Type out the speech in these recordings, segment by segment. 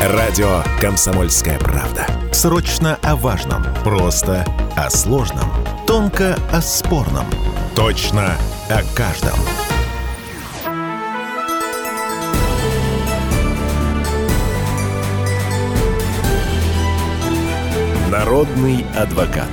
Радио «Комсомольская правда». Срочно о важном. Просто о сложном. Тонко о спорном. Точно о каждом. Народный адвокат.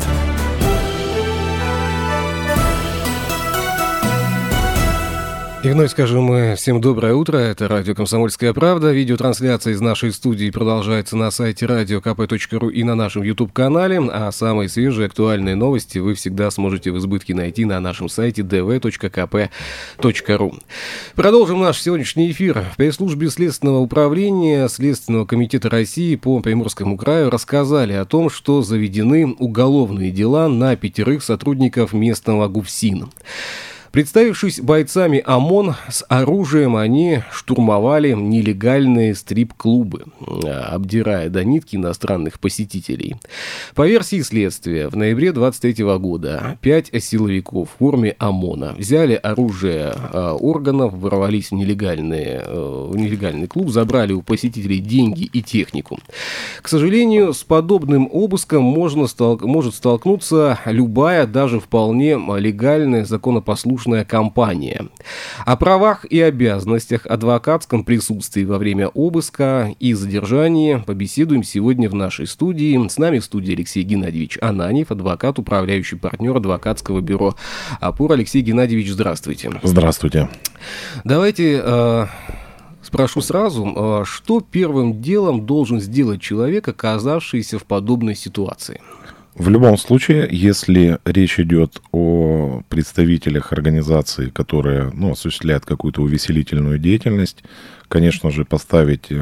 И вновь скажем мы всем доброе утро. Это радио «Комсомольская правда». Видеотрансляция из нашей студии продолжается на сайте radiokp.ru и на нашем YouTube-канале. А самые свежие актуальные новости вы всегда сможете в избытке найти на нашем сайте dv.kp.ru. Продолжим наш сегодняшний эфир. В пресс-службе Следственного управления Следственного комитета России по Приморскому краю рассказали о том, что заведены уголовные дела на пятерых сотрудников местного ГУФСИН. Представившись бойцами ОМОН, с оружием они штурмовали нелегальные стрип-клубы, обдирая до нитки иностранных посетителей. По версии следствия, в ноябре 23 года пять силовиков в форме ОМОНа взяли оружие э, органов, ворвались в, нелегальные, э, в нелегальный клуб, забрали у посетителей деньги и технику. К сожалению, с подобным обыском можно стол- может столкнуться любая, даже вполне легальная, законопослушная воздушная компания. О правах и обязанностях адвокатском присутствии во время обыска и задержания побеседуем сегодня в нашей студии. С нами в студии Алексей Геннадьевич Ананев, адвокат, управляющий партнер адвокатского бюро «Апур». Алексей Геннадьевич, здравствуйте. Здравствуйте. Давайте... Э, Спрошу сразу, э, что первым делом должен сделать человек, оказавшийся в подобной ситуации? В любом случае, если речь идет о представителях организации, которые ну, осуществляют какую-то увеселительную деятельность, конечно же, поставить э,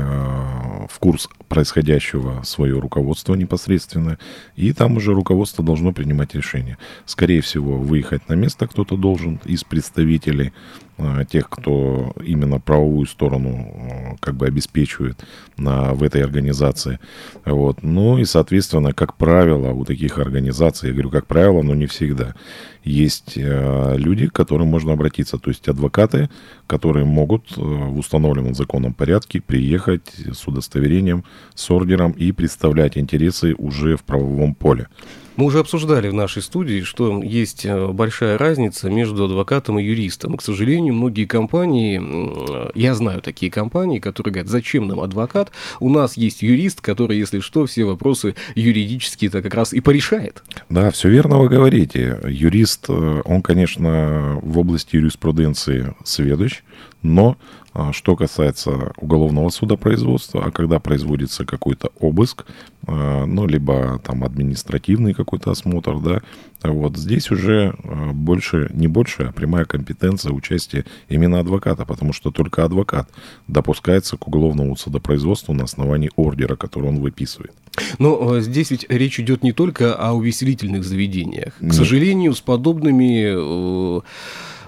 в курс происходящего свое руководство непосредственно, и там уже руководство должно принимать решение. Скорее всего, выехать на место кто-то должен из представителей, тех, кто именно правовую сторону э, как бы обеспечивает на, в этой организации. Вот. Ну и, соответственно, как правило, у таких организаций, я говорю, как правило, но не всегда, есть э, люди, к которым можно обратиться, то есть адвокаты, которые могут э, в установленном законном порядке приехать с удостоверением, с ордером и представлять интересы уже в правовом поле. Мы уже обсуждали в нашей студии, что есть э, большая разница между адвокатом и юристом. к сожалению, многие компании, я знаю такие компании, которые говорят, зачем нам адвокат, у нас есть юрист, который, если что, все вопросы юридические-то как раз и порешает. Да, все верно вы говорите. Юрист, э, он, конечно, в области юриспруденции сведущ, но что касается уголовного судопроизводства, а когда производится какой-то обыск, а, ну, либо там административный какой-то осмотр, да, вот здесь уже а, больше, не больше, а прямая компетенция участия именно адвоката, потому что только адвокат допускается к уголовному судопроизводству на основании ордера, который он выписывает. Но здесь ведь речь идет не только о увеселительных заведениях. К сожалению, с подобными э,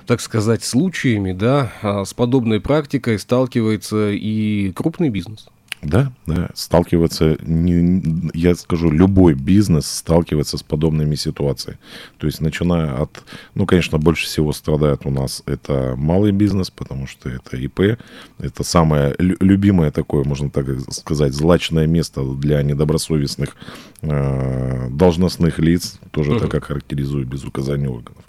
так сказать, случаями, да, а с подобной практикой сталкивается и крупный бизнес. Да, да, сталкиваться, не, я скажу, любой бизнес сталкивается с подобными ситуациями. То есть, начиная от, ну, конечно, больше всего страдает у нас это малый бизнес, потому что это ИП, это самое любимое такое, можно так сказать, злачное место для недобросовестных э, должностных лиц, тоже uh-huh. так характеризую без указания органов.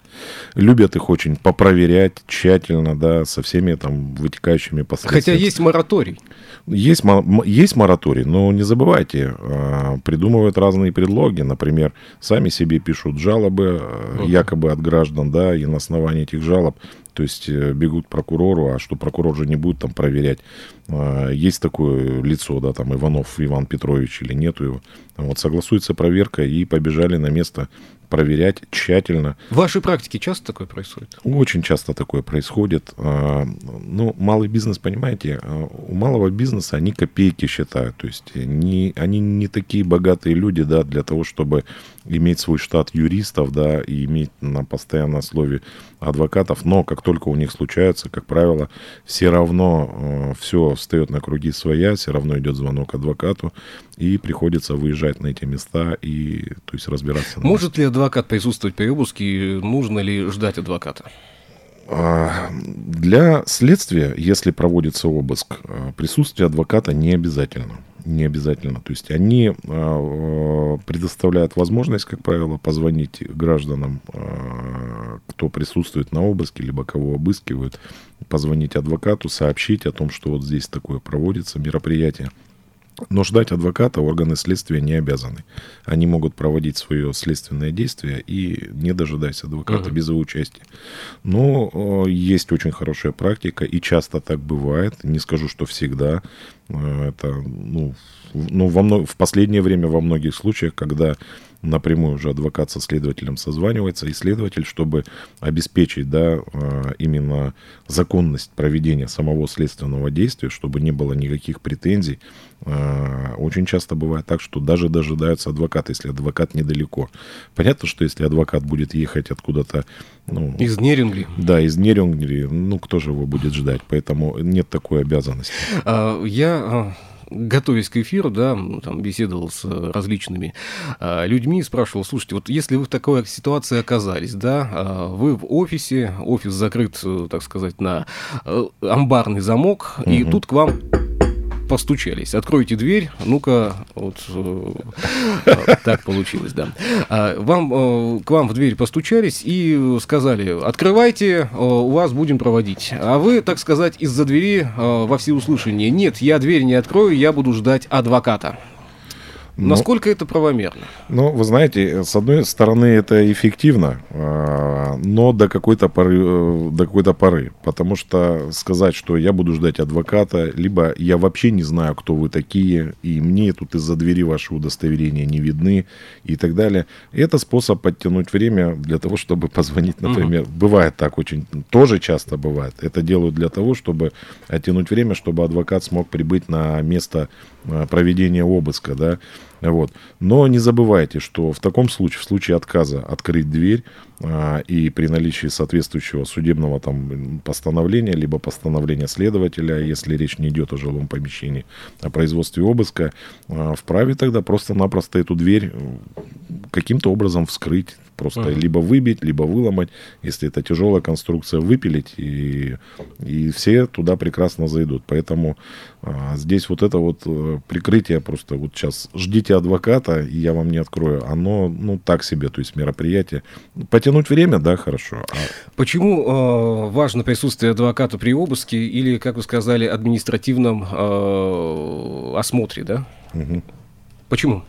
Любят их очень попроверять тщательно, да, со всеми там вытекающими последствиями. Хотя есть мораторий. Есть, есть мораторий, но не забывайте, а, придумывают разные предлоги. Например, сами себе пишут жалобы, uh-huh. якобы от граждан, да, и на основании этих жалоб то есть э, бегут к прокурору, а что прокурор же не будет там проверять, а, есть такое лицо, да, там Иванов Иван Петрович или нету его. Вот согласуется проверка и побежали на место проверять тщательно. В вашей практике часто такое происходит? Очень часто такое происходит. А, ну, малый бизнес, понимаете, а, у малого бизнеса они копейки считают. То есть не, они не такие богатые люди, да, для того, чтобы иметь свой штат юристов, да, и иметь на постоянном слове адвокатов. Но как только у них случается, как правило, все равно э, все встает на круги своя, все равно идет звонок адвокату, и приходится выезжать на эти места и, то есть, разбираться. Может ли адвокат присутствовать при обыске? Нужно ли ждать адвоката? А, для следствия, если проводится обыск, э, присутствие адвоката не обязательно. Не обязательно. То есть они э, предоставляют возможность, как правило, позвонить гражданам, э, кто присутствует на обыске, либо кого обыскивают, позвонить адвокату, сообщить о том, что вот здесь такое проводится мероприятие. Но ждать адвоката органы следствия не обязаны. Они могут проводить свое следственное действие и не дожидаясь адвоката uh-huh. без его участия. Но э, есть очень хорошая практика, и часто так бывает. Не скажу, что всегда. Э, это, ну, ну во в последнее время во многих случаях, когда напрямую уже адвокат со следователем созванивается, и следователь, чтобы обеспечить да, а, именно законность проведения самого следственного действия, чтобы не было никаких претензий, а, очень часто бывает так, что даже дожидаются адвоката, если адвокат недалеко. Понятно, что если адвокат будет ехать откуда-то... Ну, из Нерюнгли. Да, из Нерюнгли, ну, кто же его будет ждать? Поэтому нет такой обязанности. А, я готовясь к эфиру, да, там беседовал с различными а, людьми, спрашивал, слушайте, вот если вы в такой ситуации оказались, да, а, вы в офисе, офис закрыт, так сказать, на а, амбарный замок, угу. и тут к вам постучались. Откройте дверь, ну-ка, вот э, так получилось, да. А, вам, э, к вам в дверь постучались и сказали, открывайте, э, у вас будем проводить. А вы, так сказать, из-за двери во всеуслышание, нет, я дверь не открою, я буду ждать адвоката. Ну, Насколько это правомерно? Ну, вы знаете, с одной стороны, это эффективно, а, но до какой-то поры, э, до какой-то поры. Потому что сказать, что я буду ждать адвоката, либо я вообще не знаю, кто вы такие, и мне тут из-за двери ваши удостоверения не видны, и так далее. Это способ подтянуть время для того, чтобы позвонить, например. Угу. Бывает так очень, тоже часто бывает. Это делают для того, чтобы оттянуть время, чтобы адвокат смог прибыть на место э, проведения обыска, да, вот. Но не забывайте, что в таком случае, в случае отказа открыть дверь и при наличии соответствующего судебного там, постановления, либо постановления следователя, если речь не идет о жилом помещении, о производстве обыска, а, вправе тогда просто-напросто эту дверь каким-то образом вскрыть, просто uh-huh. либо выбить, либо выломать, если это тяжелая конструкция, выпилить, и, и все туда прекрасно зайдут. Поэтому а, здесь вот это вот э, прикрытие просто вот сейчас ждите адвоката, и я вам не открою, оно ну так себе, то есть мероприятие. Потянуть время, да, хорошо. А... Почему э, важно присутствие адвоката при обыске или, как вы сказали, административном э, осмотре, да? Угу. Почему?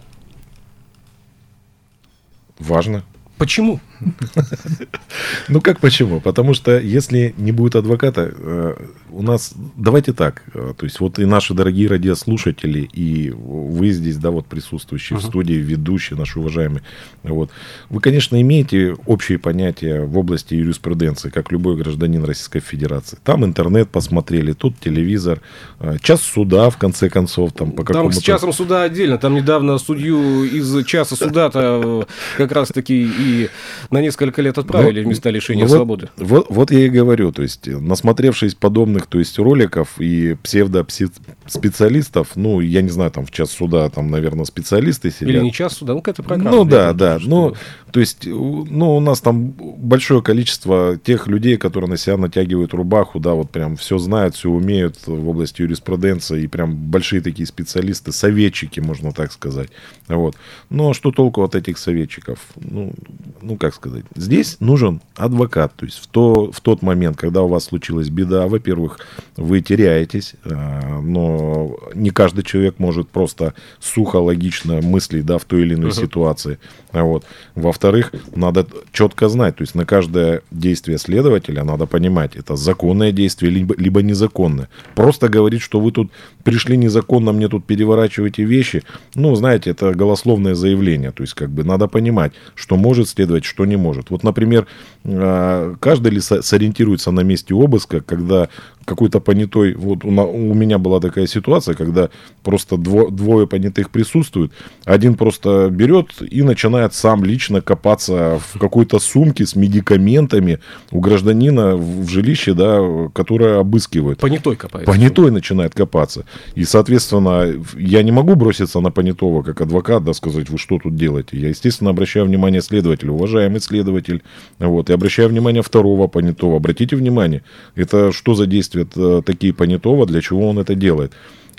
Важно. Почему? Ну как почему? Потому что если не будет адвоката, э, у нас, давайте так, э, то есть вот и наши дорогие радиослушатели, и вы здесь, да, вот присутствующие uh-huh. в студии, ведущие, наши уважаемые, вот, вы, конечно, имеете общие понятия в области юриспруденции, как любой гражданин Российской Федерации. Там интернет посмотрели, тут телевизор, э, час суда, в конце концов, там по какому-то... Там с часом суда отдельно, там недавно судью из часа суда-то как раз-таки и на несколько лет отправили ну, в места лишения ну, свободы. Вот, вот, вот я и говорю, то есть, насмотревшись подобных, то есть, роликов и псевдо-специалистов, ну, я не знаю, там в час суда, там, наверное, специалисты сидят. Или не час суда, ну, какая-то программа. Ну, да, да, ну, то есть, ну, у нас там большое количество тех людей, которые на себя натягивают рубаху, да, вот прям все знают, все умеют в области юриспруденции, и прям большие такие специалисты, советчики, можно так сказать, вот. Но что толку от этих советчиков? Ну, ну как сказать, здесь нужен адвокат. То есть в, то, в тот момент, когда у вас случилась беда, во-первых, вы теряетесь, э, но не каждый человек может просто сухо, логично мыслить да, в той или иной uh-huh. ситуации. Вот. Во-вторых, надо четко знать, то есть на каждое действие следователя надо понимать, это законное действие, либо, либо незаконное. Просто говорить, что вы тут пришли незаконно, мне тут переворачиваете вещи, ну, знаете, это голословное заявление. То есть, как бы надо понимать, что может следовать, что не может. Вот, например, а, каждый ли сориентируется на месте обыска, когда какой-то понятой, вот у, у меня была такая ситуация, когда просто дво, двое понятых присутствуют, один просто берет и начинает сам лично копаться в какой-то сумке с медикаментами у гражданина в жилище, да, которое обыскивает. Понятой копается. Понятой начинает копаться. И, соответственно, я не могу броситься на понятого как адвокат, да, сказать, вы что тут делаете. Я, естественно, обращаю внимание следователя, уважаемый следователь, вот, и обращаю внимание второго понятого. Обратите внимание, это что за действие действия такие Понятого, для чего он это делает.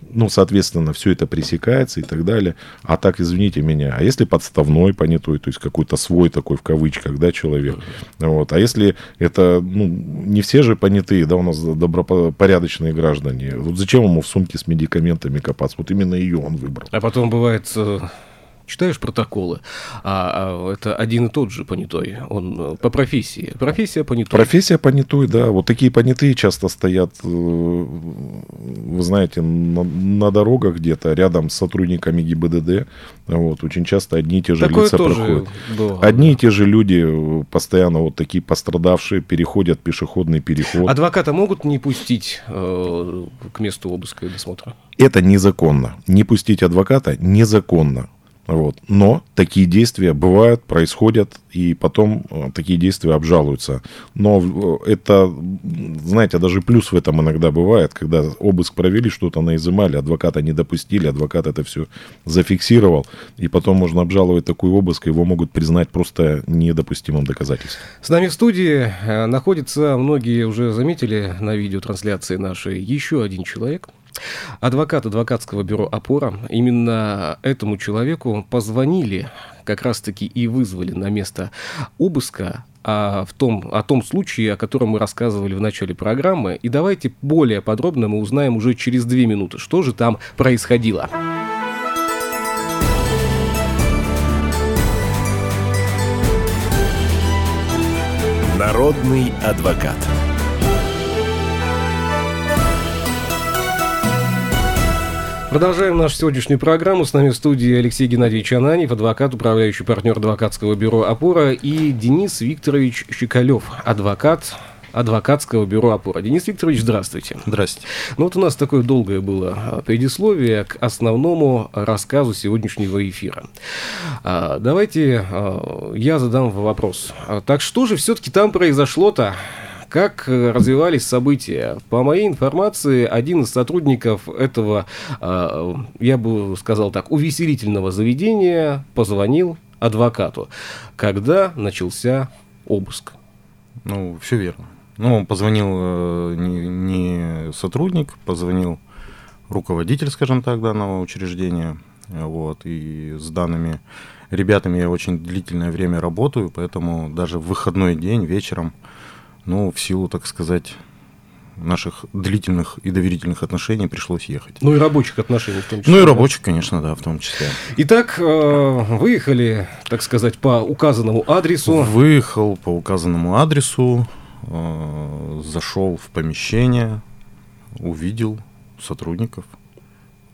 ну, соответственно, все это пресекается и так далее. А так, извините меня, а если подставной понятой, то есть какой-то свой такой в кавычках, да, человек, вот, а если это, ну, не все же понятые, да, у нас добропорядочные граждане, вот зачем ему в сумке с медикаментами копаться, вот именно ее он выбрал. А потом бывает э, читаешь протоколы, а, а это один и тот же понятой, он э, по профессии. Профессия понятой. Профессия понятой, да. Вот такие понятые часто стоят, э, вы знаете, на, на дорогах где-то рядом с сотрудниками ГИБДД. Вот, очень часто одни и те же Такое лица проходят. было. Одни и те же люди, э, постоянно вот такие пострадавшие, переходят пешеходный переход. Адвоката могут не пустить э, к месту обыска и досмотра? Это незаконно. Не пустить адвоката незаконно. Вот. Но такие действия бывают, происходят, и потом э, такие действия обжалуются. Но э, это, знаете, даже плюс в этом иногда бывает, когда обыск провели, что-то наизымали, адвоката не допустили, адвокат это все зафиксировал, и потом можно обжаловать такой обыск, его могут признать просто недопустимым доказательством. С нами в студии э, находится, многие уже заметили на видеотрансляции нашей, еще один человек – Адвокат адвокатского бюро «Опора». Именно этому человеку позвонили как раз-таки и вызвали на место обыска а в том, о том случае, о котором мы рассказывали в начале программы. И давайте более подробно мы узнаем уже через две минуты, что же там происходило. Народный адвокат. Продолжаем нашу сегодняшнюю программу. С нами в студии Алексей Геннадьевич Ананев, адвокат, управляющий партнер адвокатского бюро «Опора», и Денис Викторович Щекалев, адвокат адвокатского бюро «Опора». Денис Викторович, здравствуйте. Здравствуйте. Ну вот у нас такое долгое было а, предисловие к основному рассказу сегодняшнего эфира. А, давайте а, я задам вопрос. Так что же все-таки там произошло-то? Как э, развивались события? По моей информации, один из сотрудников этого, э, я бы сказал так, увеселительного заведения позвонил адвокату, когда начался обыск. Ну, все верно. Ну, он позвонил э, не сотрудник, позвонил руководитель, скажем так, данного учреждения. Вот, и с данными ребятами я очень длительное время работаю, поэтому даже в выходной день вечером но в силу, так сказать, наших длительных и доверительных отношений пришлось ехать. Ну и рабочих отношений в том числе. Ну и рабочих, конечно, да, в том числе. Итак, э, выехали, так сказать, по указанному адресу. Выехал по указанному адресу, э, зашел в помещение, увидел сотрудников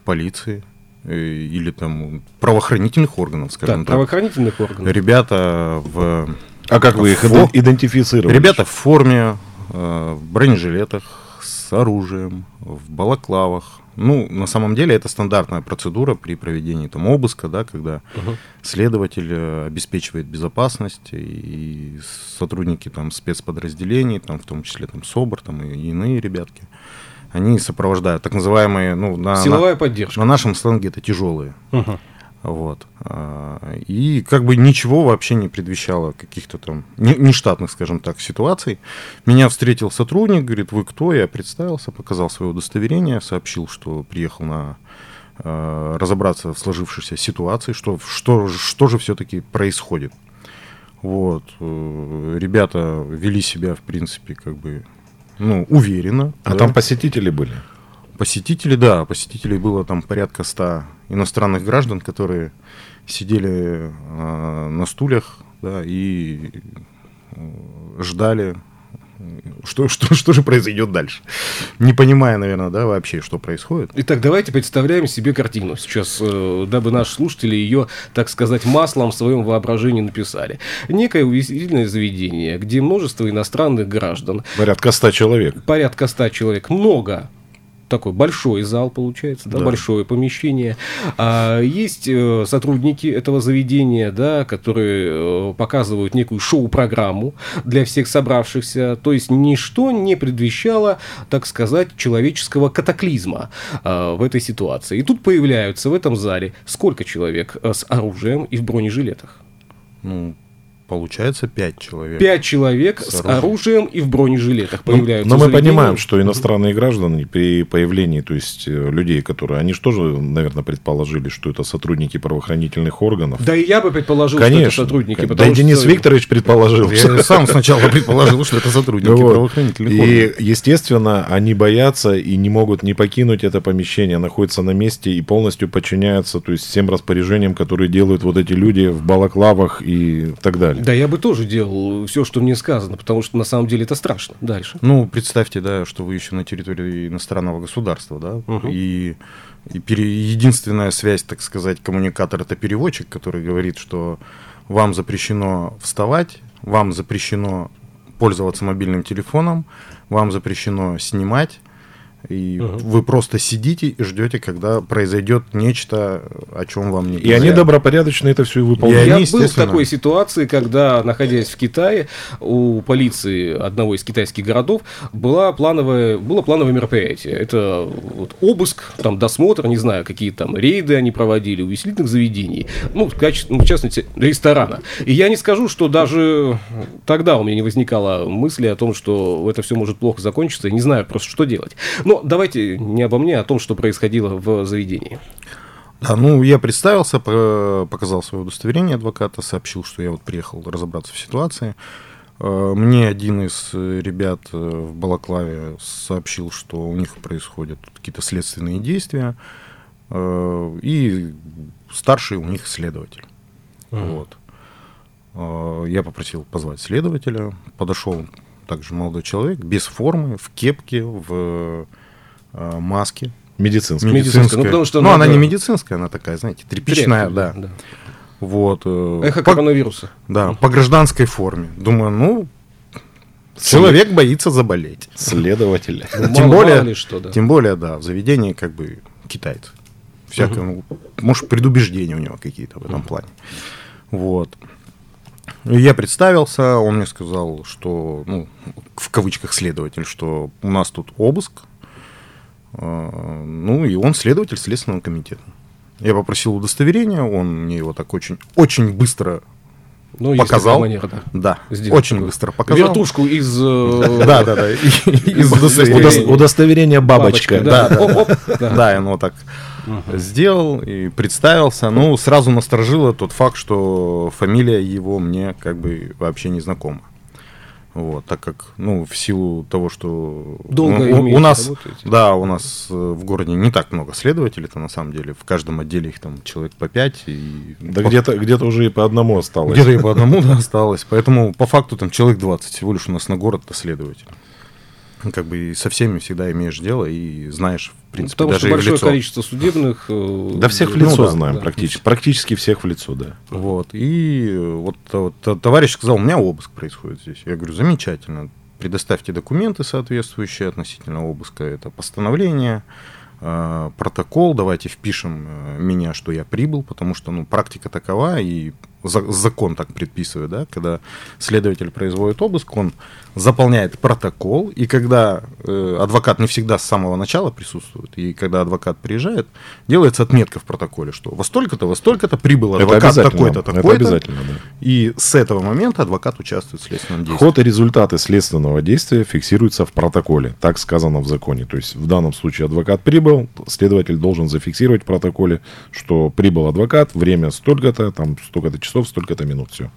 полиции э, или там правоохранительных органов, скажем да, так. правоохранительных органов. Ребята в а как вы их Фо... идентифицировали? Ребята в форме, э, в бронежилетах, с оружием, в балаклавах. Ну, на самом деле, это стандартная процедура при проведении там обыска, да, когда uh-huh. следователь э, обеспечивает безопасность и сотрудники там спецподразделений, там в том числе там СОБР, там и иные ребятки, они сопровождают так называемые, ну, на, силовая на, поддержка. На нашем сленге это тяжелые. Uh-huh. Вот. А, и как бы ничего вообще не предвещало каких-то там нештатных, скажем так, ситуаций. Меня встретил сотрудник, говорит, вы кто? Я представился, показал свое удостоверение, сообщил, что приехал на а, разобраться в сложившейся ситуации, что, что, что же все-таки происходит. Вот. Э, ребята вели себя, в принципе, как бы, ну, уверенно. А да. там посетители были? Посетители, да, посетителей было там порядка ста иностранных граждан, которые сидели э, на стульях да, и э, ждали, что, что, что же произойдет дальше. Не понимая, наверное, да, вообще, что происходит. Итак, давайте представляем себе картину сейчас, э, дабы наши слушатели ее, так сказать, маслом в своем воображении написали. Некое увеселительное заведение, где множество иностранных граждан. Порядка ста человек. Порядка ста человек. Много такой большой зал получается, да, да. большое помещение. А, есть э, сотрудники этого заведения, да, которые э, показывают некую шоу-программу для всех собравшихся. То есть ничто не предвещало, так сказать, человеческого катаклизма а, в этой ситуации. И тут появляются в этом зале сколько человек э, с оружием и в бронежилетах? Ну, Получается пять человек. Пять человек С с оружием. оружием и в бронежилетах Ну, появляются. Но в мы понимаем, что иностранные граждане при появлении, то есть э, людей, которые, они же тоже, наверное, предположили, что это сотрудники правоохранительных органов. Да и я бы предположил, что Конечно. это сотрудники. Да и Денис что- Викторович предположил. Я сам сначала предположил, что это сотрудники Вот. правоохранительных органов. И, естественно, они боятся и не могут не покинуть это помещение, находятся на месте и полностью подчиняются то есть, всем распоряжениям, которые делают вот эти люди в балаклавах и так далее. Да, я бы тоже делал все, что мне сказано, потому что на самом деле это страшно. Дальше. Ну, представьте, да, что вы еще на территории иностранного государства, да, Мгм. и, и пере- единственная связь, так сказать, коммуникатор это переводчик, который говорит, что вам запрещено вставать, вам запрещено пользоваться мобильным телефоном, вам запрещено снимать, и Мгм. вы просто сидите и ждете, когда произойдет нечто, о чем вам не И они добропорядочно это все И выполняют. Я они, был в такой ситуации, когда, находясь в Китае, у полиции одного из китайских городов была плановое, было плановое мероприятие. Это вот обыск, там досмотр, не знаю, какие там рейды они проводили, увеселительных заведений, ну, в, качестве, ну, в частности, ресторана. И я не скажу, что даже тогда у меня не возникало мысли о том, что это все может плохо закончиться, и не знаю просто, что делать. Но давайте не обо мне, а о том, что происходило в заведении. Да, ну, я представился, по- показал свое удостоверение адвоката, сообщил, что я вот приехал разобраться в ситуации. Э, Мне один из э, ребят э, в Балаклаве сообщил, что у них происходят какие-то следственные действия, и старший у них следователь. Вот. Э, Я попросил позвать следователя, подошел также молодой человек, без формы, в кепке, в э, маске, Медицинский. Медицинская, ну, потому что ну, она надо- не медицинская, она такая, знаете, тряпичная, Тряпка, да. Вот. э, Эхо по, коронавируса. да, по гражданской форме. Думаю, ну, человек боится заболеть. Следователь. Ну, Тем мало- более- мало что, да. Тем более, да, в заведении как бы китайцы. Всякое, ну, может, предубеждения у него какие-то в этом плане. Вот. И Я представился, он мне сказал, что, ну, в кавычках следователь, что у нас тут обыск. Э, Ну, и он следователь Следственного комитета. Я попросил удостоверение, он мне его так очень, очень быстро, Ну, показал. манера, да. да, очень такую быстро показал. Вертушку из... э, Да, да, да. Из Удос- удостоверения. Бабочка. да. Да, ну, так сделал и представился. Ну, сразу насторожило тот факт, что фамилия его мне как бы вообще не знакома. Вот, так как, ну, в силу того, что Долго ну, у, у нас, работаете? да, у нас э, в городе не так много следователей-то на самом деле. В каждом отделе их там человек по пять. И Да по- где-то где уже и по одному осталось. где-то и по одному да, осталось. Поэтому по факту там человек 20 всего лишь у нас на город-то следователь. Ну, Как бы и со всеми всегда имеешь дело и знаешь, в принципе, Потому даже что большое лицо. количество судебных... э, Да всех в ну, лицо да, знаем да. практически. Практически всех в лицо, да. Вот. И вот, вот товарищ сказал, у меня обыск происходит здесь. Я говорю, замечательно. Предоставьте документы соответствующие относительно обыска. Это постановление, э, протокол. Давайте впишем э, меня, что я прибыл, потому что ну, практика такова, и за- закон так предписывает, да, когда следователь производит обыск, он заполняет протокол, и когда э, адвокат не всегда с самого начала присутствует, и когда адвокат приезжает, делается отметка в протоколе, что во столько-то, во столько-то прибыл адвокат обязательно. такой-то, Это такой-то, обязательно, да. и с этого момента адвокат участвует в следственном действии. Ход и результаты следственного действия фиксируются в протоколе. Так сказано в законе. То есть в данном случае адвокат прибыл, следователь должен зафиксировать в протоколе, что прибыл адвокат, время столько-то, там столько-то часов, столько-то минут. Все.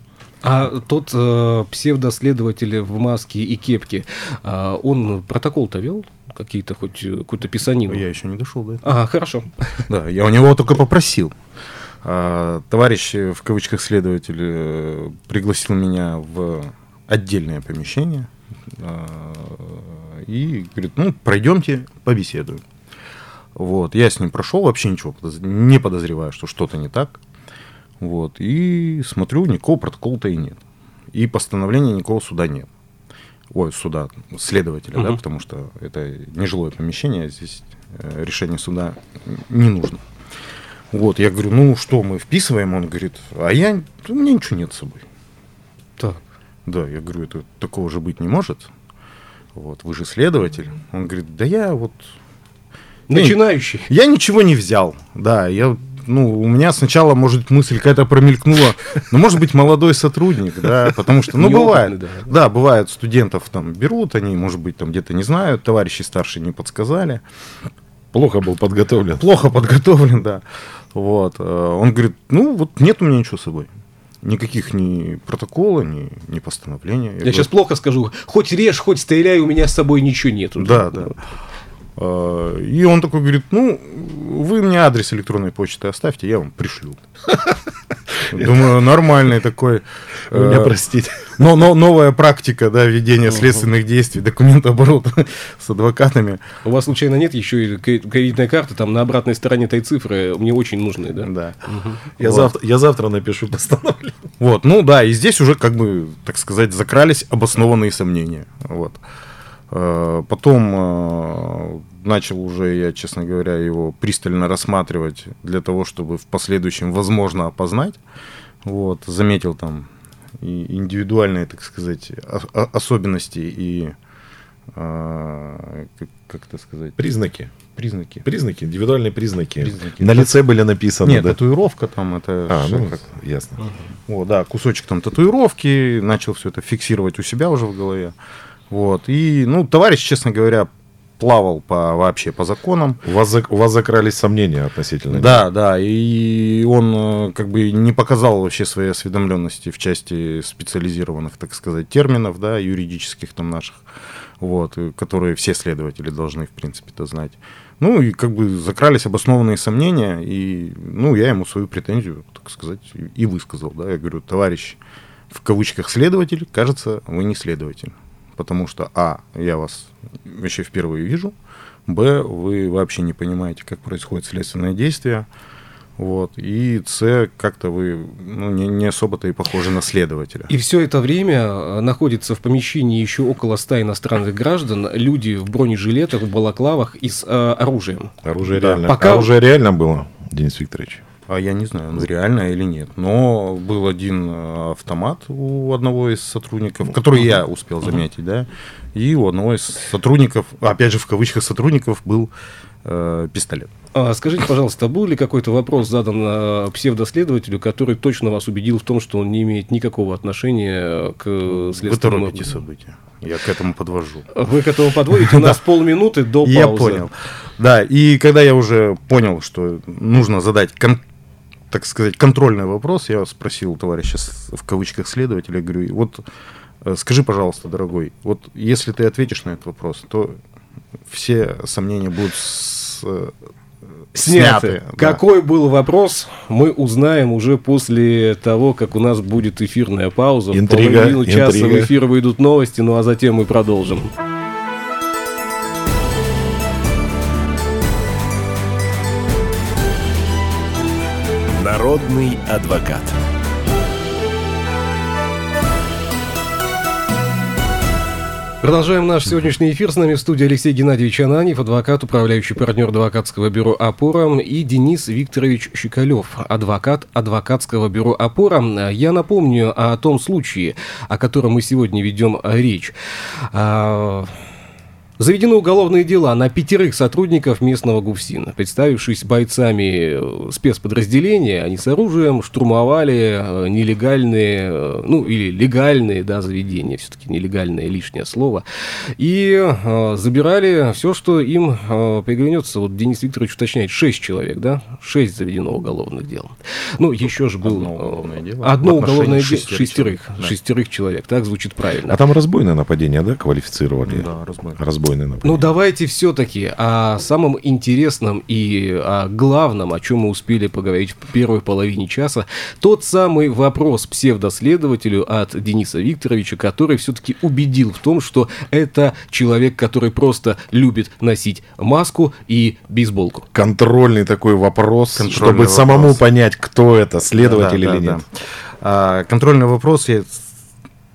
А тот э, псевдоследователь в маске и кепке, а, он протокол-то вел? Какие-то хоть э, какую-то писанину? Я еще не дошел до этого. Ага, хорошо. Да, я у него только попросил. А, Товарищ, э, в кавычках, следователь э, пригласил меня в отдельное помещение а, и говорит, ну, пройдемте, побеседуем. Вот, я с ним прошел, вообще ничего не подозревая, что что-то не так. Вот, и смотрю, никакого протокола-то и нет. И постановления никакого суда нет. Ой, суда, следователя, да, Мгм. потому что это нежилое помещение, здесь э, решение суда не нужно. Вот, я говорю, ну что, мы вписываем? Он говорит, а я, у меня ничего нет с собой. Так. Да, я говорю, это такого же быть не может. Вот, вы же следователь. Он говорит, да я вот... Я- Начинающий. Я ничего не взял. Да, я ну, у меня сначала, может, мысль какая-то промелькнула, ну, может быть, молодой сотрудник, да, потому что, ну, бывает, да. бывает, студентов там берут, они, может быть, там где-то не знают, товарищи старшие не подсказали. Плохо был подготовлен. Плохо подготовлен, да. Вот. Э, он говорит, ну, вот нет у меня ничего с собой. Никаких ни протокола, ни, ни постановления. Я, Я говорю, сейчас плохо скажу. Хоть режь, хоть стреляй, у меня с собой ничего нету. Да, да. А, и он такой говорит, ну, вы мне адрес электронной почты оставьте, я вам пришлю. Думаю, нормальный такой. Меня э, простите. Но, но новая практика, да, ведения следственных действий, документооборот с адвокатами. У вас случайно нет еще и кредитной карты там на обратной стороне этой цифры? Мне очень нужны, да? Да. Я, завтра, я завтра напишу постановление. Вот, ну да, и здесь уже как бы, так сказать, закрались обоснованные сомнения. Вот. Э, потом э, начал уже я, честно говоря, его пристально рассматривать для того, чтобы в последующем, возможно, опознать. Вот, заметил там и индивидуальные, так сказать, особенности и э, как, как это сказать? Признаки. Признаки. Признаки, индивидуальные признаки. признаки. На лице были написаны. Нет, да? татуировка там это. А, ну, как... ясно. Угу. Вот, да, кусочек там татуировки, начал все это фиксировать у себя уже в голове. Вот. И, ну, товарищ, честно говоря, плавал по, вообще по законам. У вас, у вас закрались сомнения относительно Да, него. да, и он э, как бы не показал вообще своей осведомленности в части специализированных, так сказать, терминов, да, юридических там наших, вот, которые все следователи должны, в принципе-то знать. Ну, и как бы закрались обоснованные сомнения, и, ну, я ему свою претензию, так сказать, и высказал, да, я говорю, товарищ, в кавычках следователь, кажется, вы не следователь потому что, а, я вас вообще впервые вижу, б, вы вообще не понимаете, как происходит следственное действие, вот. И С, как-то вы ну, не, не особо-то и похожи на следователя. И все это время э, находится в помещении еще около ста иностранных граждан, люди в бронежилетах, в балаклавах и с э, оружием. Оружие, да. реально. Пока... Оружие реально было, Денис Викторович? А я не знаю, реально или нет. Но был один э, автомат у одного из сотрудников, который я успел заметить, да. И у одного из сотрудников, опять же в кавычках сотрудников, был э, пистолет. А скажите, пожалуйста, был ли какой-то вопрос задан э, псевдоследователю, который точно вас убедил в том, что он не имеет никакого отношения к следственному... Вы торопите события. Я к эту подвожу. Вы к этому подводите? У нас полминуты до паузы. Я понял. Да, и когда я уже понял, что нужно задать так сказать, контрольный вопрос. Я спросил товарища в кавычках следователя, говорю, вот э, скажи, пожалуйста, дорогой, вот если ты ответишь на этот вопрос, то все сомнения будут с, э, сняты. сняты да. Какой был вопрос, мы узнаем уже после того, как у нас будет эфирная пауза. Интрига, в половину часа в эфир выйдут новости, ну а затем мы продолжим. Народный адвокат. Продолжаем наш сегодняшний эфир. С нами в студии Алексей Геннадьевич Ананьев, адвокат, управляющий партнер адвокатского бюро «Опора», и Денис Викторович Щекалев, адвокат адвокатского бюро «Опора». Я напомню о том случае, о котором мы сегодня ведем речь. Заведены уголовные дела на пятерых сотрудников местного ГУФСИНа. Представившись бойцами э, спецподразделения, они с оружием штурмовали э, нелегальные, э, ну или легальные да, заведения, все-таки нелегальное лишнее слово, и э, забирали все, что им э, приглянется. Вот Денис Викторович уточняет, шесть человек, да? Шесть заведено уголовных дел. Ну, еще же было... Одно уголовное дело. Одно уголовное дело. Шестерых. Да. Шестерых человек, так звучит правильно. А там разбойное нападение, да, квалифицировали? Да, разбойное разбойный например. Ну, давайте все-таки о самом интересном и о главном, о чем мы успели поговорить в первой половине часа. Тот самый вопрос псевдоследователю от Дениса Викторовича, который все-таки убедил в том, что это человек, который просто любит носить маску и бейсболку. Контрольный такой вопрос, Контрольный чтобы вопрос. самому понять, кто это, следователь да, или да, нет. Да. А, контрольный вопрос я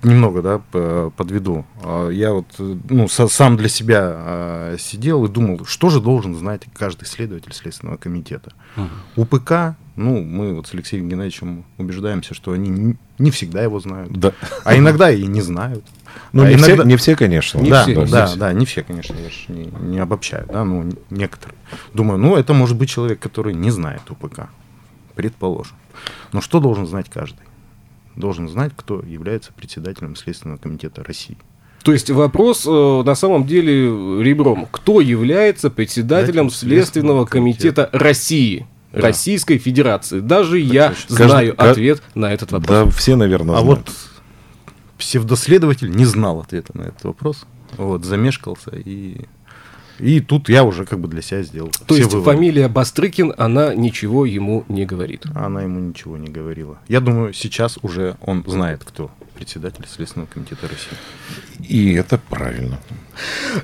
немного, да, подведу. А, я вот, ну, сам для себя а, сидел и думал, что же должен знать каждый следователь Следственного комитета. Угу. УПК, ну, мы вот с Алексеем Геннадьевичем убеждаемся, что они не всегда его знают. Да. А иногда и не знают. Ну, а не, иногда... все, не все, конечно. Не да, все, да, да, да, не все, конечно, я же не, не обобщаю, да, ну, некоторые. Думаю, ну, это может быть человек, который не знает УПК. предположим. Но что должен знать каждый? Должен знать, кто является председателем Следственного комитета России. То есть вопрос э, на самом деле ребром. Кто является председателем Следственного комитета России? Да. Российской Федерации. Даже Это я точно. знаю Каждый, ответ на этот вопрос. Да, все, наверное, а знают. А вот псевдоследователь не знал ответа на этот вопрос. Вот, замешкался и и тут я уже как бы для себя сделал. То есть выводы. фамилия Бастрыкин, она ничего ему не говорит? Она ему ничего не говорила. Я думаю, сейчас уже он знает, кто председатель Следственного комитета России. И это правильно.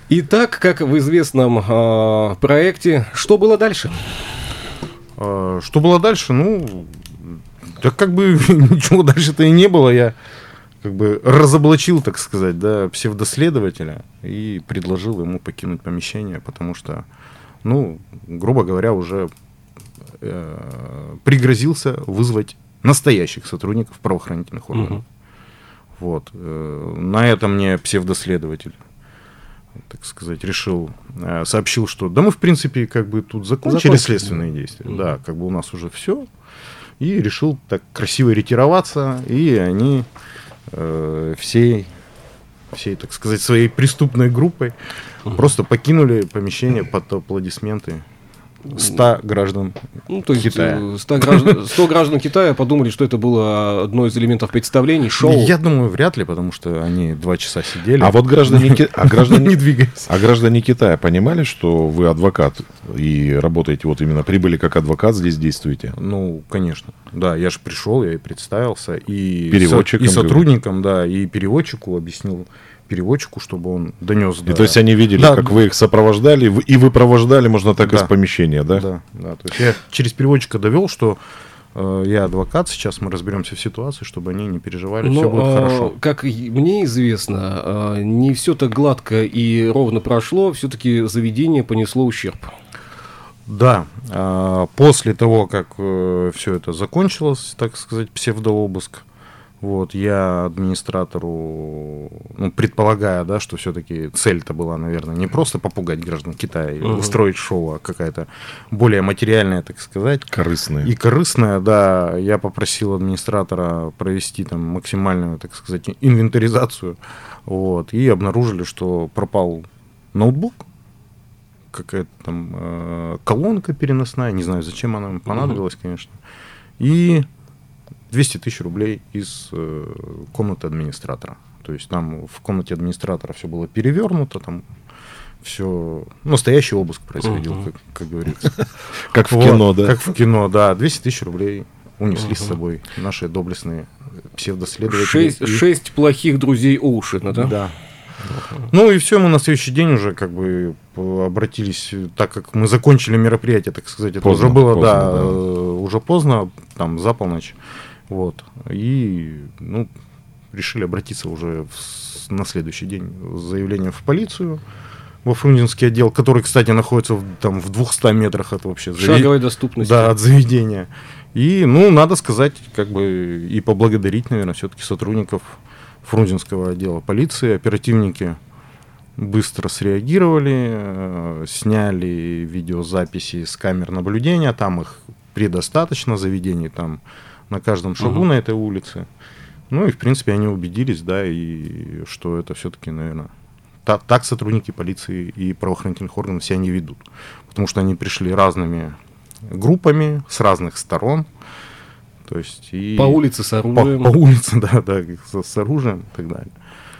Итак, как в известном э, проекте, что было дальше? Э, что было дальше? Ну, так как бы ничего дальше-то и не было. Я как бы разоблачил, так сказать, да, псевдоследователя и предложил ему покинуть помещение, потому что, ну, грубо говоря, уже э, пригрозился вызвать настоящих сотрудников правоохранительных органов. Угу. Вот. Э, на этом мне псевдоследователь, так сказать, решил, э, сообщил, что да мы, в принципе, как бы тут закончили Закончили. следственные действия. Да, как бы у нас уже все. И решил так красиво ретироваться, и они э, всей, всей, так сказать, своей преступной группой. Просто покинули помещение под аплодисменты 100 граждан ну, то есть Китая. 100 э, граждан, 100 граждан Китая подумали, что это было одно из элементов представлений, шоу. Я думаю, вряд ли, потому что они два часа сидели. А вот граждане, а граждане, не двигаясь. А граждане Китая понимали, что вы адвокат и работаете вот именно, прибыли как адвокат, здесь действуете? Ну, конечно. Да, я же пришел, я и представился. И, Переводчиком, и сотрудникам, да, и переводчику объяснил переводчику, чтобы он донес. И то есть они видели, да, как вы их сопровождали, и вы провождали, можно так, да, из помещения, да? Да, да. То есть я через переводчика довел, что э, я адвокат, сейчас мы разберемся в ситуации, чтобы они не переживали, Но, все будет а, хорошо. Как мне известно, а, не все так гладко и ровно прошло, все-таки заведение понесло ущерб. Да, а, после того, как э, все это закончилось, так сказать, псевдообыск, вот, я администратору, ну, предполагая, да, что все-таки цель-то была, наверное, не просто попугать граждан Китая и угу. устроить шоу, а какая-то более материальная, так сказать. Корыстная. И корыстная, да. Я попросил администратора провести там максимальную, так сказать, инвентаризацию. Вот, и обнаружили, что пропал ноутбук, какая-то там э, колонка переносная, не знаю, зачем она понадобилась, угу. конечно. И 200 тысяч рублей из э, комнаты администратора. То есть там в комнате администратора все было перевернуто, там все настоящий обыск происходил, uh-huh. как, как говорится. Как в кино, да? Как в кино, да. 200 тысяч рублей унесли с собой наши доблестные псевдоследователи. Шесть плохих друзей Оушена, да? Да. Ну и все, мы на следующий день уже как бы обратились, так как мы закончили мероприятие, так сказать, это уже было, да, э, уже поздно, там за полночь. Вот. И ну, решили обратиться уже в, на следующий день с заявлением в полицию во Фрунзенский отдел, который, кстати, находится в, там, в 200 метрах от вообще Шаговой доступности. Да, от заведения. И, ну, надо сказать, как бы, и поблагодарить, наверное, все-таки сотрудников Фрунзенского отдела полиции, оперативники быстро среагировали, э, сняли видеозаписи с камер наблюдения, там их предостаточно заведений, там на каждом шагу угу. на этой улице. Ну и, в принципе, они убедились, да, и что это все-таки, наверное, та, так сотрудники полиции и правоохранительных органов себя не ведут. Потому что они пришли разными группами, с разных сторон. То есть и по улице с оружием. По, по улице, да, да, с, с оружием и так далее.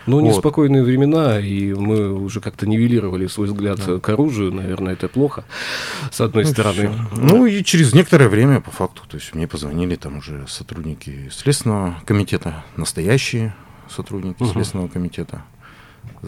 Ну, неспокойные вот. времена, и мы уже как-то нивелировали свой взгляд да. к оружию, наверное, это плохо, с одной ну, стороны. Все. Ну, и через некоторое время, по факту, то есть мне позвонили там уже сотрудники Следственного комитета, настоящие сотрудники угу. Следственного комитета,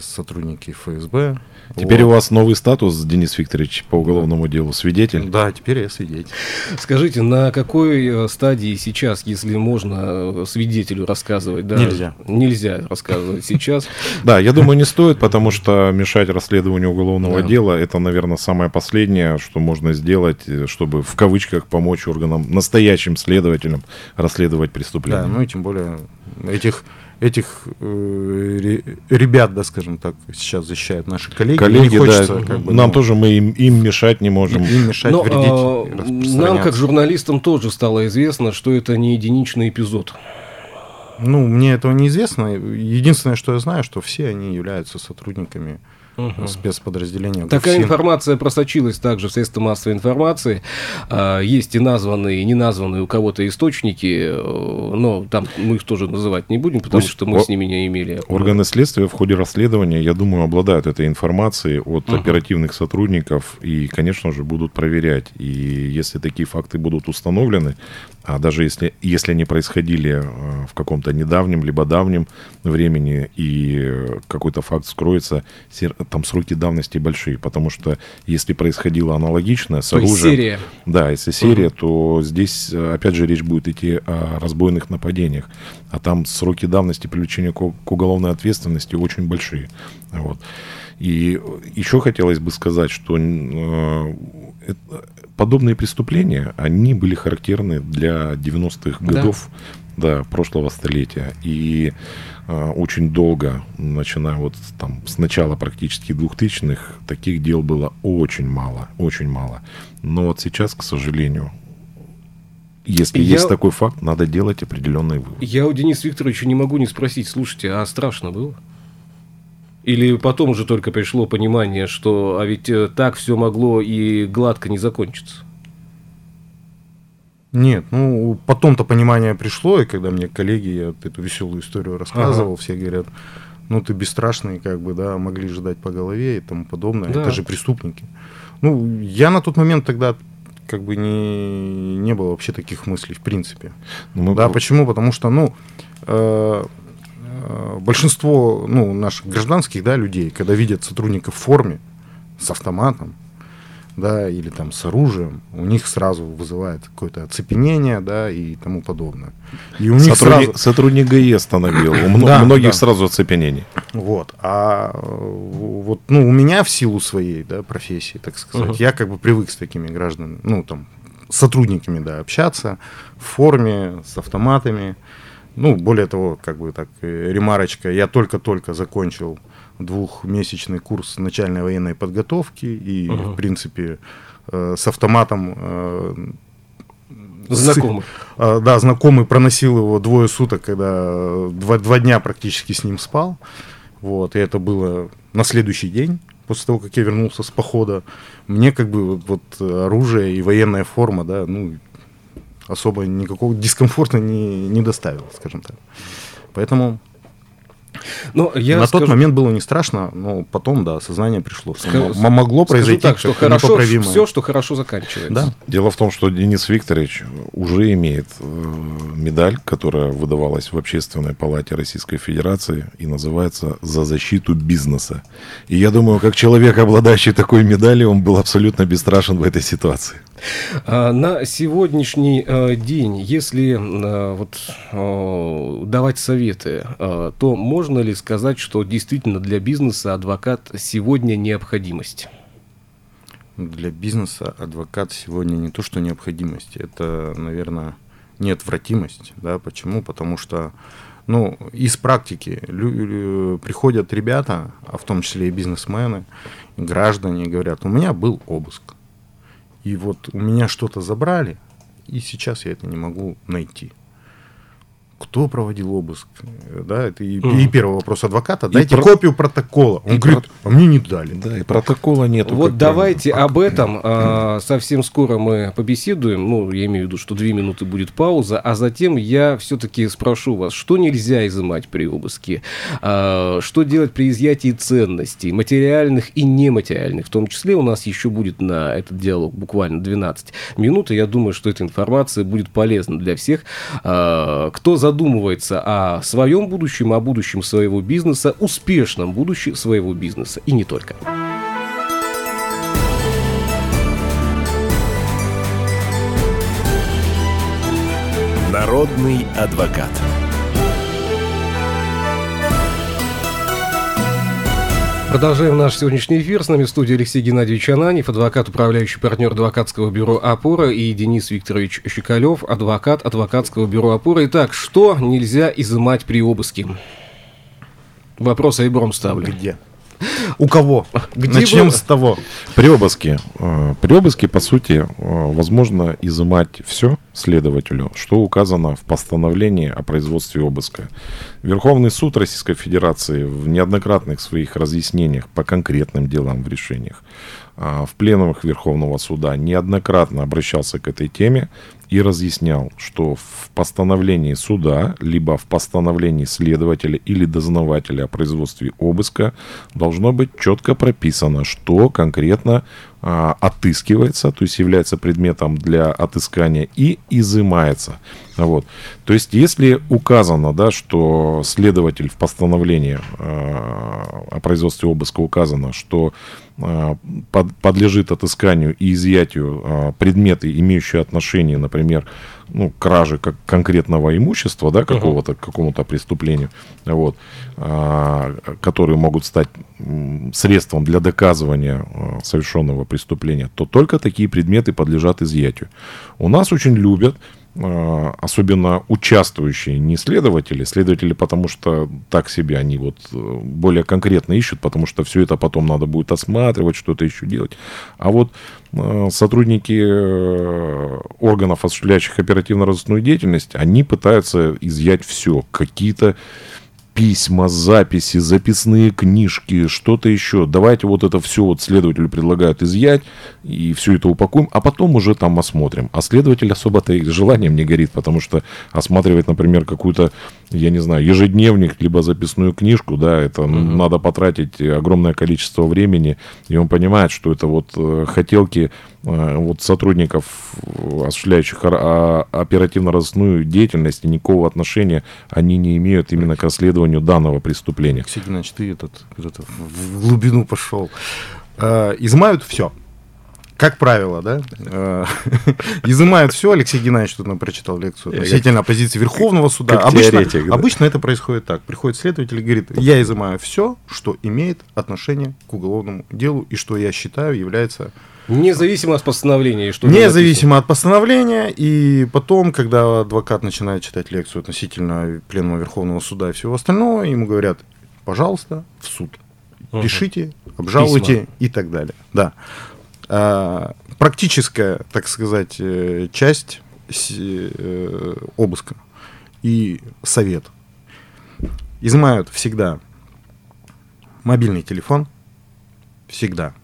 сотрудники ФСБ. Теперь вот. у вас новый статус, Денис Викторович, по уголовному делу, свидетель? Да, теперь я свидетель. Скажите, на какой э, стадии сейчас, если можно э, свидетелю рассказывать? Да? Нельзя. Нельзя рассказывать сейчас. Да, я думаю, не стоит, потому что мешать расследованию уголовного дела, это, наверное, самое последнее, что можно сделать, э, чтобы в кавычках помочь органам, настоящим следователям расследовать преступления. Да, ну и тем более этих этих э, ребят, да, скажем так, сейчас защищают наши коллеги. Коллеги, хочется, да, как бы, нам ну, тоже мы им, им мешать не можем. Им мешать, Но, вредить, а, Нам, как журналистам, тоже стало известно, что это не единичный эпизод. Ну, мне этого неизвестно. Единственное, что я знаю, что все они являются сотрудниками угу. спецподразделения. Такая ГУФСИН. информация просочилась также в средства массовой информации. А, есть и названные, и не названные у кого-то источники, э, но там мы их тоже называть не будем, потому Пусть что мы о... с ними не имели. Органы следствия в ходе расследования, я думаю, обладают этой информацией от угу. оперативных сотрудников и, конечно же, будут проверять. И если такие факты будут установлены, а даже если, если они происходили э, в каком-то недавнем либо давнем времени и какой-то факт скроется, там сроки давности большие, потому что если происходило аналогичное с то оружием... серия. Да, если серия, угу. то здесь, опять же, речь будет идти о разбойных нападениях, а там сроки давности привлечения к, к уголовной ответственности очень большие. Вот. И еще хотелось бы сказать, что э, подобные преступления, они были характерны для 90-х годов да. Да, прошлого столетия. И э, очень долго, начиная вот там с начала практически 2000-х, таких дел было очень мало, очень мало. Но вот сейчас, к сожалению, если я... есть такой факт, надо делать определенные выводы. Я у Дениса Викторовича не могу не спросить, слушайте, а страшно было? Или потом уже только пришло понимание, что а ведь э, так все могло и гладко не закончиться? Нет, ну потом-то понимание пришло, и когда мне коллеги я эту веселую историю рассказывал, ага. все говорят, ну ты бесстрашный, как бы, да, могли же дать по голове и тому подобное, да. это же преступники. Ну, я на тот момент тогда как бы не, не было вообще таких мыслей, в принципе. Ну, да, почему? Потому что, ну, э, Э, большинство ну, наших гражданских да, людей, когда видят сотрудника в форме с автоматом, да, или там с оружием, у них сразу вызывает какое-то оцепенение, да, и тому подобное. И у них сотрудник, сразу... сотрудник ГАИ остановил, у да, многих да. сразу оцепенение. Вот, а вот, ну, у меня в силу своей, да, профессии, так сказать, uh-huh. я как бы привык с такими гражданами, ну, там, сотрудниками, да, общаться в форме, с автоматами, ну, более того, как бы так, э, ремарочка, я только-только закончил двухмесячный курс начальной военной подготовки и, uh-huh. в принципе, э, с автоматом... Э, знакомый. С, э, да, знакомый проносил его двое суток, когда два, два дня практически с ним спал. Вот, и это было на следующий день после того, как я вернулся с похода, мне как бы вот оружие и военная форма, да, ну, особо никакого дискомфорта не, не доставил, скажем так. Поэтому но я на скажу... тот момент было не страшно, но потом, да, сознание пришло. Скажу, могло произойти так, что хорошо, все, что хорошо заканчивается. Да. Дело в том, что Денис Викторович уже имеет э, медаль, которая выдавалась в Общественной палате Российской Федерации и называется «За защиту бизнеса». И я думаю, как человек, обладающий такой медалью, он был абсолютно бесстрашен в этой ситуации. А, на сегодняшний э, день, если э, вот, э, давать советы, то можно ли сказать, что действительно для бизнеса адвокат сегодня необходимость? Для бизнеса адвокат сегодня не то, что необходимость, это, наверное, неотвратимость. Да? Почему? Потому что ну, из практики приходят ребята, а в том числе и бизнесмены, и граждане, и говорят, у меня был обыск и вот у меня что-то забрали, и сейчас я это не могу найти кто проводил обыск, да, это и, mm. и первый вопрос адвоката, и дайте про... копию протокола. Он и говорит, про... а мне не дали. Да, и протокола нет. Вот давайте об этом а, совсем скоро мы побеседуем, ну, я имею в виду, что две минуты будет пауза, а затем я все-таки спрошу вас, что нельзя изымать при обыске, а, что делать при изъятии ценностей, материальных и нематериальных, в том числе у нас еще будет на этот диалог буквально 12 минут, и я думаю, что эта информация будет полезна для всех, а, кто за задумывается о своем будущем, о будущем своего бизнеса, успешном будущем своего бизнеса и не только. Народный адвокат. Продолжаем наш сегодняшний эфир. С нами в студии Алексей Геннадьевич Ананев, адвокат, управляющий партнер адвокатского бюро «Опора» и Денис Викторович Щекалев, адвокат адвокатского бюро «Опора». Итак, что нельзя изымать при обыске? Вопрос ребром ставлю. Где? У кого? Где Начнем было? с того. При обыске, э, при обыске, по сути, э, возможно изымать все следователю, что указано в постановлении о производстве обыска. Верховный суд Российской Федерации в неоднократных своих разъяснениях по конкретным делам в решениях а, в пленумах Верховного суда неоднократно обращался к этой теме и разъяснял, что в постановлении суда, либо в постановлении следователя или дознавателя о производстве обыска должно быть четко прописано, что конкретно отыскивается, то есть является предметом для отыскания и изымается. Вот. То есть, если указано, да, что следователь в постановлении а, о производстве обыска указано, что а, подлежит отысканию и изъятию а, предметы, имеющие отношение, например, ну, краже как конкретного имущества, да, какого-то, к какому-то преступлению, вот, а, которые могут стать средством для доказывания совершенного преступления, то только такие предметы подлежат изъятию. У нас очень любят особенно участвующие не следователи, следователи, потому что так себе они вот э, более конкретно ищут, потому что все это потом надо будет осматривать, что-то еще делать. А вот э, сотрудники э, органов, осуществляющих оперативно-розыскную деятельность, они пытаются изъять все, какие-то письма, записи, записные книжки, что-то еще. Давайте вот это все вот следователю предлагают изъять и все это упакуем, а потом уже там осмотрим. А следователь особо-то и желанием не горит, потому что осматривать, например, какую-то, я не знаю, ежедневник, либо записную книжку, да, это Мгм. надо потратить огромное количество времени, и он понимает, что это вот э, хотелки вот сотрудников, э, осуществляющих а- оперативно-розыскную деятельность, и никакого отношения они не имеют именно к расследованию данного преступления. Алексей Геннадьевич, ты этот, куда-то в глубину пошел. Э, Изымают все. Как правило, да? Э, Изымают все. Алексей Геннадьевич тут нам прочитал лекцию относительно позиции Верховного суда. как Обычно, теоретик, да. обычно это происходит так. Приходит следователь и говорит, я изымаю все, что имеет отношение к уголовному делу и что я считаю является Независимо от постановления. Что Независимо от постановления, и потом, когда адвокат начинает читать лекцию относительно пленума Верховного суда и всего остального, ему говорят, пожалуйста, в суд. Пишите, обжалуйте Письма. и так далее. Да. А, практическая, так сказать, э, часть э, обыска и совет. Изымают всегда мобильный телефон, всегда.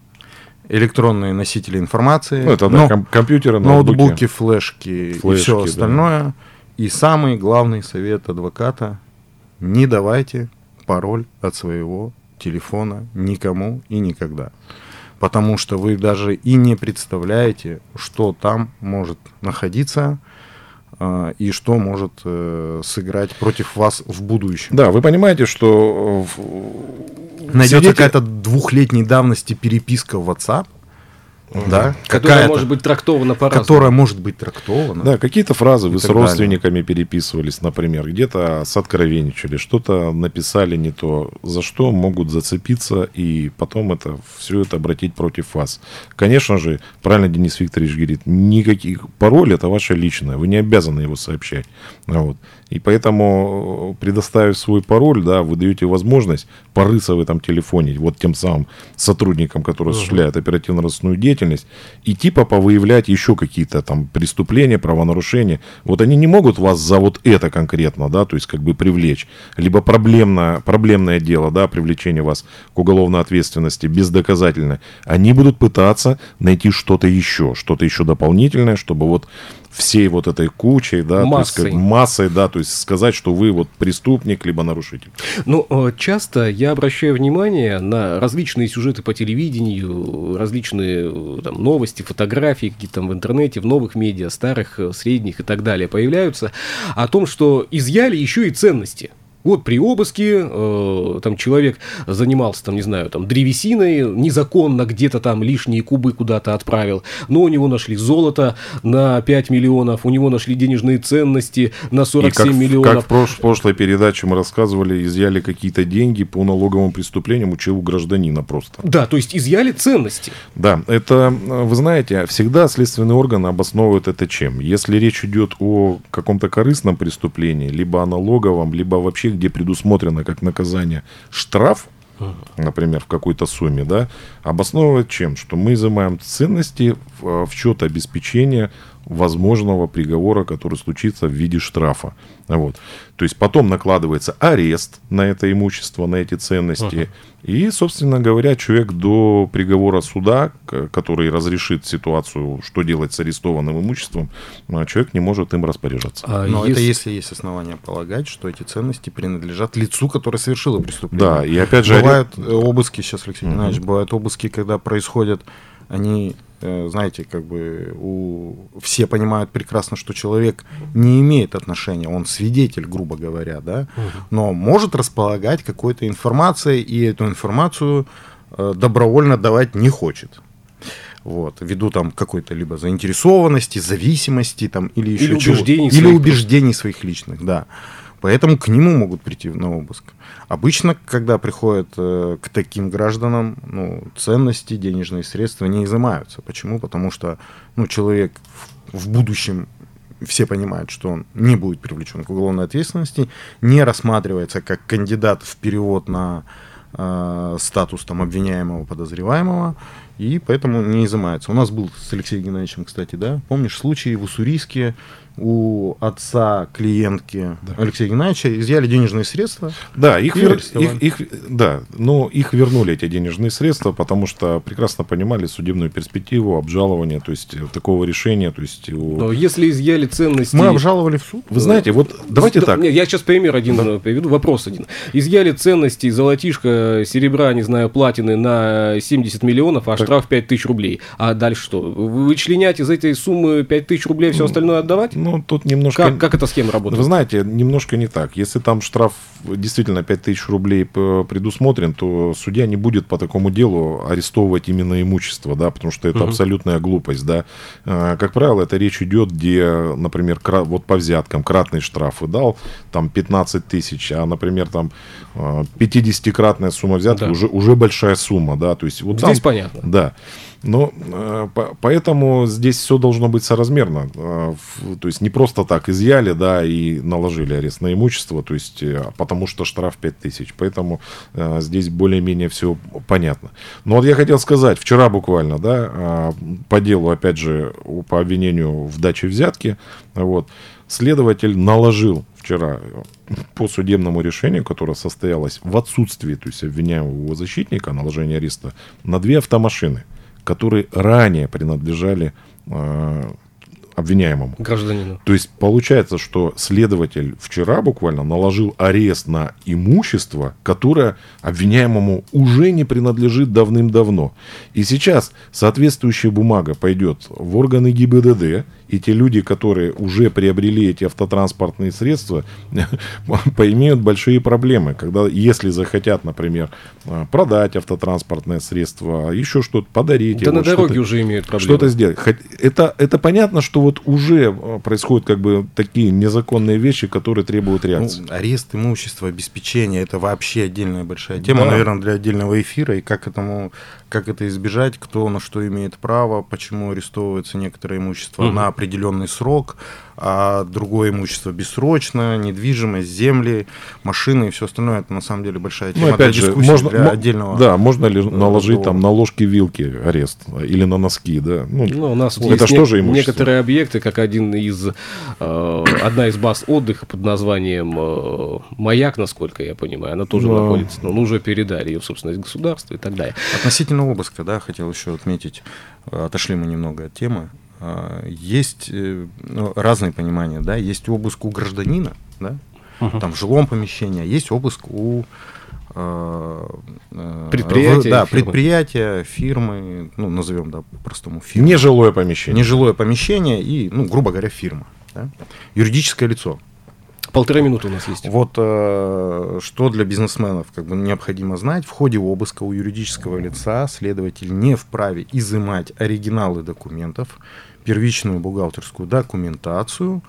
Электронные носители информации. Ну, это да, но- ком- компьютеры, ноутбуки. ноутбуки, флешки, и Флешки, все да. остальное. И самый главный совет адвоката – не давайте пароль от своего телефона никому и никогда. Потому что вы даже и не представляете, что там может находиться и что может э, сыграть против вас в будущем. Да, вы понимаете, что э, Найдется какая-то двухлетней давности переписка в WhatsApp, да, Которая какая-то, может быть трактована по-разному. которая может быть трактована. Да, какие-то фразы вы с так далее. родственниками переписывались, например, где-то соткровенничали, что-то написали не то, за что могут зацепиться и потом это все это обратить против вас. Конечно же, правильно Денис Викторович говорит, никаких пароль это ваше личное, вы не обязаны его сообщать. Вот. И поэтому, э, предоставив свой пароль, да, вы даете возможность порыться в этом телефоне, вот тем самым сотрудникам, которые осуществляют оперативно-розыскную деятельность, и типа повыявлять еще какие-то там преступления, правонарушения. Вот они не могут вас за вот это конкретно, да, то есть как бы привлечь. Либо проблемное, проблемное дело, да, привлечение вас к уголовной ответственности бездоказательно. Они будут пытаться найти что-то еще, что-то еще дополнительное, чтобы вот всей вот этой кучей, да, то есть, как Массой. массой, да, то есть сказать, что вы вот преступник, либо нарушитель. Ну, э, часто я обращаю внимание на различные сюжеты по телевидению, различные э, там, новости, фотографии какие-то там в интернете, в новых медиа, старых, э, средних и так далее появляются, о том, что изъяли еще и ценности. Вот при обыске э, там человек занимался, там, не знаю, там, древесиной, незаконно где-то там лишние кубы куда-то отправил, но у него нашли золото на 5 миллионов, у него нашли денежные ценности на 47 И как, в- миллионов. Как в прош- прошлой передаче мы рассказывали, изъяли какие-то деньги по налоговым преступлениям у чего гражданина просто. Да, то есть изъяли ценности. Да, это, э, вы знаете, всегда следственные органы обосновывают это чем? Если речь идет о каком-то корыстном преступлении, либо о налоговом, либо вообще, где предусмотрено как наказание штраф, например, в какой-то сумме, да, обосновывает чем? Что мы изымаем ценности в, в счет обеспечения возможного приговора, который случится в виде штрафа. Вот. То есть потом накладывается арест на это имущество, на эти ценности. И, собственно говоря, человек до приговора суда, который разрешит ситуацию, что делать с арестованным имуществом, а, человек не может им распоряжаться. А Но если- это если есть основания полагать, что эти ценности принадлежат лицу, которое совершило преступление. Да, и опять же... бывают обыски, сейчас, Алексей. Геннадьевич, бывают обыски, когда происходят, они, знаете, как бы у... все понимают прекрасно, что человек не имеет отношения, он свидетель, грубо говоря, да, но может располагать какой-то информацией, и эту информацию э, добровольно давать не хочет. Вот, ввиду там какой-то либо заинтересованности, зависимости там, или еще Или чего. убеждений Или своих убеждений своих личных, да. Поэтому к нему могут прийти на обыск. Обычно, когда приходят э, к таким гражданам, ну, ценности, денежные средства не изымаются. Почему? Потому что ну, человек в, в будущем все понимают, что он не будет привлечен к уголовной ответственности, не рассматривается как кандидат в перевод на э, статус там, обвиняемого, подозреваемого, и поэтому не изымается. У нас был с Алексеем Геннадьевичем, кстати, да, помнишь случай в Уссурийске у отца клиентки Алексея Геннадьевича изъяли денежные средства. Да, их, вер- их, их- да, но их вернули, эти денежные средства, потому что прекрасно понимали судебную перспективу обжалования, то есть э, такого решения, то есть у- Но если изъяли ценности... Мы обжаловали в суд. Вы знаете, вот давайте Да, так. нет, я сейчас пример один э, приведу, вопрос один. Изъяли ценности, золотишко, серебра, не знаю, платины на 70 миллионов, а штраф 5 тысяч рублей. А дальше что? Вы вычленять из этой суммы 5 тысяч рублей, все остальное отдавать? Ну, тут немножко... Как, как эта схема работает? Вы знаете, немножко не так. Если там штраф действительно 5000 рублей предусмотрен, то судья не будет по такому делу арестовывать именно имущество, да, потому что это Мгм. абсолютная глупость, да. А, Как правило, это речь идет, где, например, вот по взяткам кратный штраф и дал там 15 тысяч, а, например, там а, 50-кратная сумма взятки Да. уже, уже большая сумма, да, то есть вот Здесь там- понятно. да. Но э, по- поэтому здесь все должно быть соразмерно. Э, То есть не просто так изъяли, да, и наложили арест на имущество, то есть э, потому что штраф 5000. Поэтому здесь более-менее все понятно. Но вот я хотел сказать, вчера буквально, да, по делу, опять же, по обвинению в даче взятки, вот, следователь наложил вчера по судебному решению, которое состоялось в отсутствии, то есть обвиняемого защитника, наложение ареста, на две автомашины, которые ранее принадлежали э, обвиняемому. Гражданину. То есть получается, что следователь вчера буквально наложил арест на имущество, которое обвиняемому уже не принадлежит давным-давно. И сейчас соответствующая бумага пойдет в органы ГИБДД, и те люди, которые уже приобрели эти автотранспортные средства, поимеют большие проблемы, когда, если захотят, например, э, продать автотранспортное средство, еще что-то подарить. Да его, на дороге уже имеют проблемы. что-то сделать. Это, это понятно, что вот уже э, происходят как бы такие незаконные вещи, которые требуют Ну, реакции. арест имущества, обеспечение это вообще отдельная большая тема, Да. наверное, для отдельного эфира. И как этому, как это избежать, кто на что имеет право, почему арестовывается некоторое имущество Мгм. на определенный срок, а другое имущество бессрочно, недвижимость, земли, машины и все остальное. Это на самом деле большая тема Ну, опять для же, дискуссии, можно, для отдельного. да, можно ли наложить там на ложки-вилки арест или на носки, да? Ну, Ну, у нас это есть что не- же имущество? некоторые объекты, как один из, э, одна из баз отдыха под названием э, «Маяк», насколько я понимаю, она тоже Да. находится, но ну, уже передали ее в собственность государства и так далее. Относительно обыска, да, хотел еще отметить, э, отошли мы немного от темы. А, Есть э, ну, разные понимания, да, есть обыск у гражданина, да, там в жилом помещении, а есть обыск у э, э, Предприятия, да, фирмы. предприятия, фирмы, ну, назовем, да, по-простому фирмы. нежилое помещение. Нежилое помещение и, ну, грубо говоря, фирма. да. Юридическое лицо. Полторы минуты у нас есть. Вот э, что для бизнесменов как бы необходимо знать. В ходе обыска у юридического лица следователь не вправе изымать оригиналы документов, первичную бухгалтерскую документацию.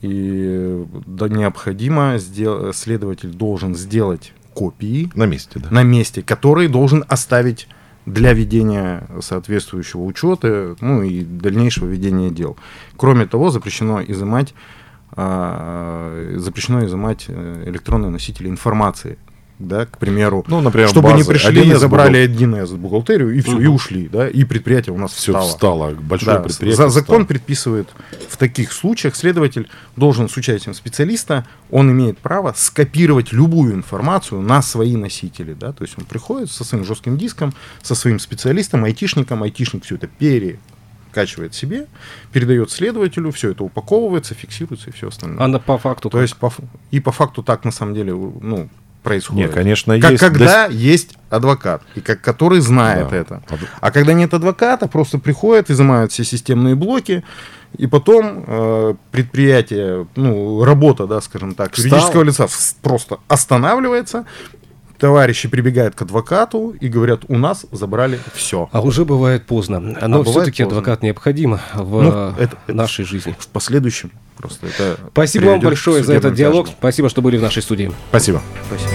И да, необходимо, сдел- следователь должен сделать копии На месте, да. на месте, которые должен оставить для ведения соответствующего учета, ну и дальнейшего ведения дел. Кроме того, запрещено изымать, запрещено изымать э, электронные носители информации. Да, к примеру, Ну, например, чтобы не базы пришли, 1С забрали 1С бухгалтерию и все, и ушли, да, и предприятие у нас Все встало. встало. Большое Да, предприятие. за- закон встало. предписывает в таких случаях следователь должен с участием специалиста, он имеет право скопировать любую информацию на свои носители. Да? То есть он приходит со своим жестким диском, со своим специалистом, айтишником, айтишник все это перекачивает себе, передает следователю, все это упаковывается, фиксируется и все остальное. А на, по факту То есть по, и по факту так на самом деле ну, происходит. Не, конечно, Как есть. когда есть адвокат, и как, который знает Да. это. А когда нет адвоката, просто приходят, изымают все системные блоки, и потом э, предприятие, ну, работа, да, скажем так, Встал. юридического лица просто останавливается, товарищи прибегают к адвокату и говорят, у нас забрали все. А уже бывает поздно. Но А все-таки адвокат необходим в Ну, э, это- это- нашей жизни. В последующем просто это Спасибо вам большое за этот диалог. тяжбам. Спасибо, что были в нашей студии. Спасибо. Спасибо.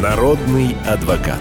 Народный адвокат.